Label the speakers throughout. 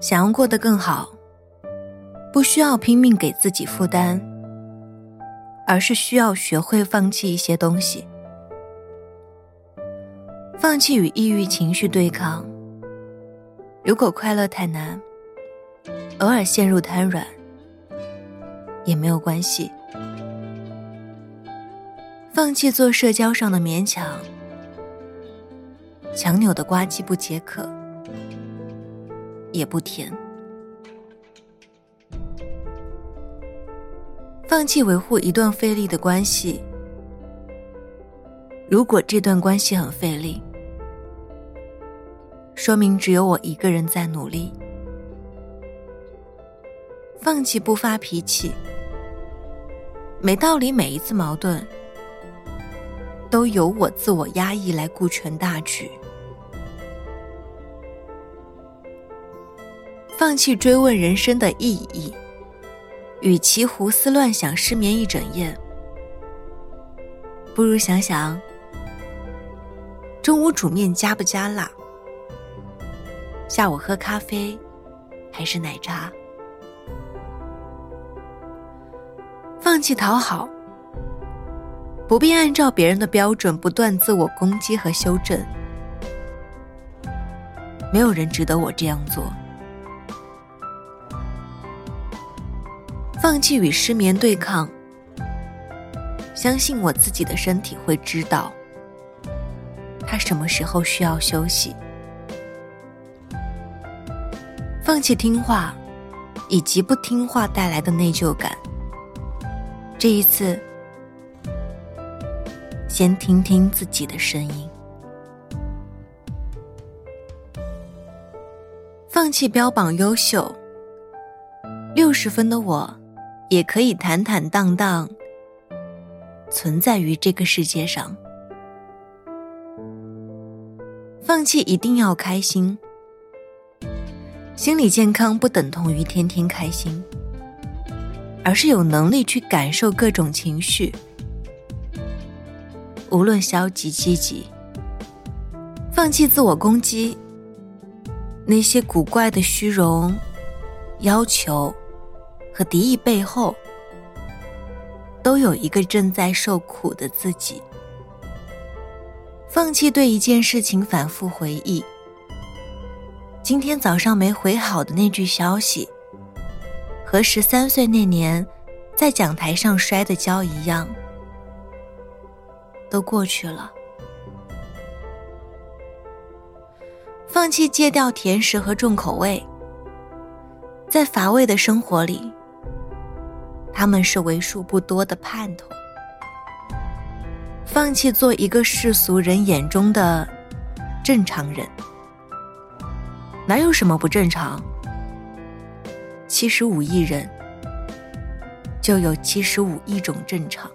Speaker 1: 想要过得更好，不需要拼命给自己负担，而是需要学会放弃一些东西，放弃与抑郁情绪对抗。如果快乐太难，偶尔陷入瘫软也没有关系。放弃做社交上的勉强，强扭的瓜既不解渴，也不甜。放弃维护一段费力的关系，如果这段关系很费力，说明只有我一个人在努力。放弃不发脾气，没道理，每一次矛盾。都由我自我压抑来顾全大局，放弃追问人生的意义。与其胡思乱想、失眠一整夜，不如想想中午煮面加不加辣，下午喝咖啡还是奶茶。放弃讨好。不必按照别人的标准不断自我攻击和修正，没有人值得我这样做。放弃与失眠对抗，相信我自己的身体会知道，他什么时候需要休息。放弃听话，以及不听话带来的内疚感。这一次。先听听自己的声音，放弃标榜优秀。六十分的我，也可以坦坦荡荡存在于这个世界上。放弃一定要开心，心理健康不等同于天天开心，而是有能力去感受各种情绪。无论消极积极，放弃自我攻击。那些古怪的虚荣、要求和敌意背后，都有一个正在受苦的自己。放弃对一件事情反复回忆。今天早上没回好的那句消息，和十三岁那年在讲台上摔的跤一样。都过去了，放弃戒掉甜食和重口味，在乏味的生活里，他们是为数不多的叛徒。放弃做一个世俗人眼中的正常人，哪有什么不正常？七十五亿人，就有七十五亿种正常。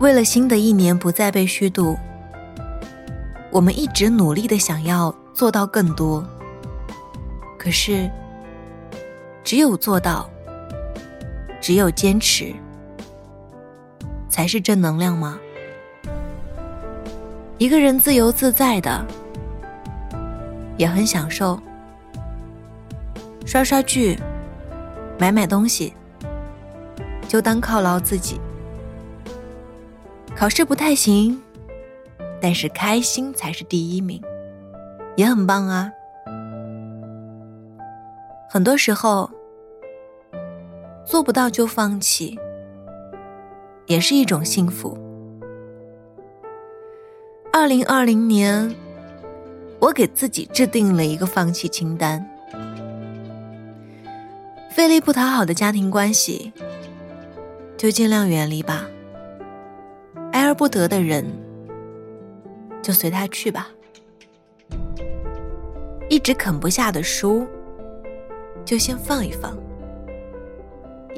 Speaker 1: 为了新的一年不再被虚度，我们一直努力的想要做到更多。可是，只有做到，只有坚持，才是正能量吗？一个人自由自在的，也很享受，刷刷剧，买买东西，就当犒劳自己。考试不太行，但是开心才是第一名，也很棒啊。很多时候做不到就放弃，也是一种幸福。二零二零年，我给自己制定了一个放弃清单：费力不讨好的家庭关系，就尽量远离吧。爱而不得的人，就随他去吧。一直啃不下的书，就先放一放。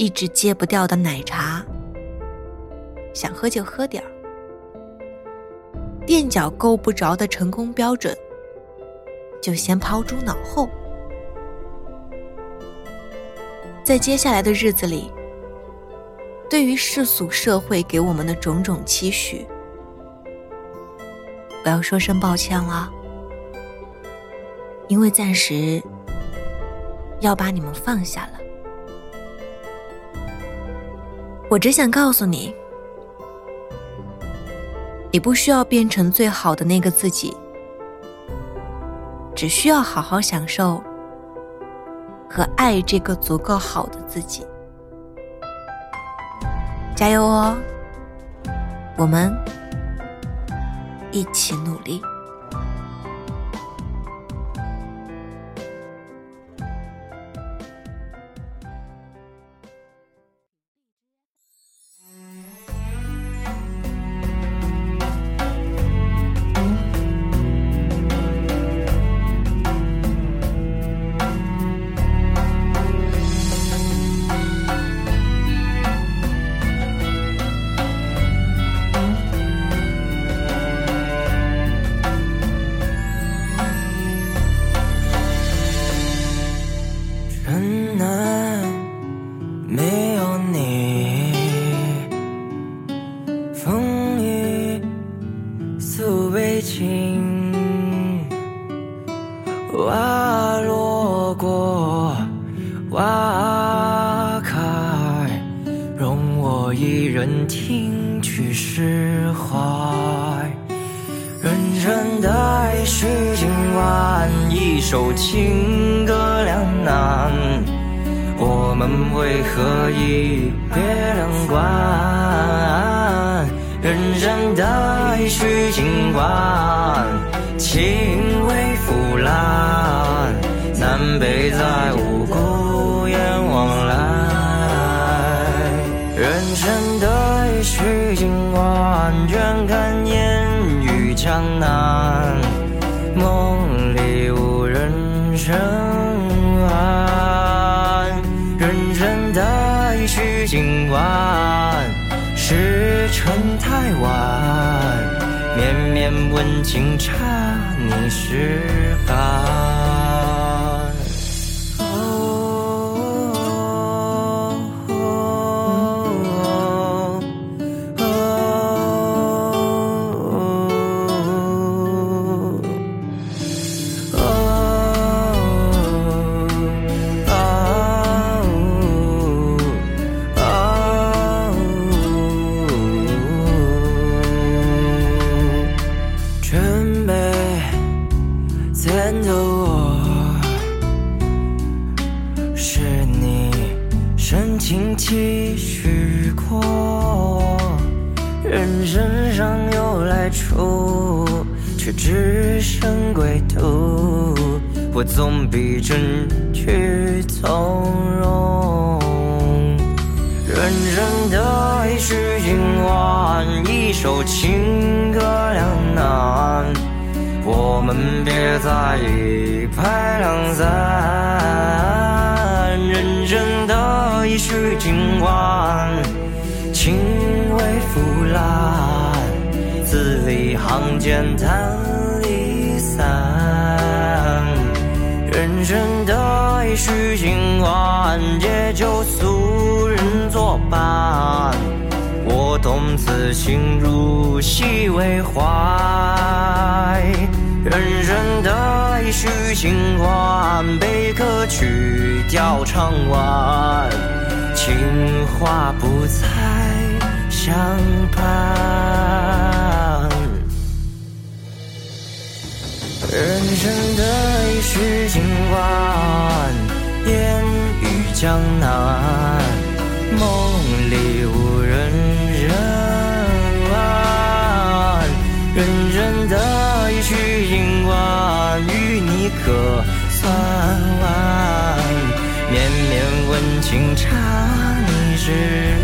Speaker 1: 一直戒不掉的奶茶，想喝就喝点儿。垫脚够不着的成功标准，就先抛诸脑后。在接下来的日子里。对于世俗社会给我们的种种期许，我要说声抱歉了。因为暂时要把你们放下了。我只想告诉你，你不需要变成最好的那个自己，只需要好好享受和爱这个足够好的自己。加油哦！我们一起努力。
Speaker 2: 花落过，花开，容我一人听去释怀。人生的爱是今晚一首情歌两难，我们为何一别两关？认真的爱是今晚情。南北再无孤雁往来，人生得意须尽欢，倦看烟雨江南，梦里无人声唤。人生得意须尽欢，时辰太晚，绵绵问情差你是深情期许过，人生上有来处，却只剩归途。我总比争取从容。人生的是今晚，一首情歌两难。我们别再一拍两散。晚，情微拂烂，字里行间叹离散。人生得意须尽欢，借酒俗人作伴。我懂此情如戏为怀。人生的一曲情欢，悲歌曲调唱完，情话不再相伴。人生的一曲情欢，烟雨江南，梦里无人人清茶一匙。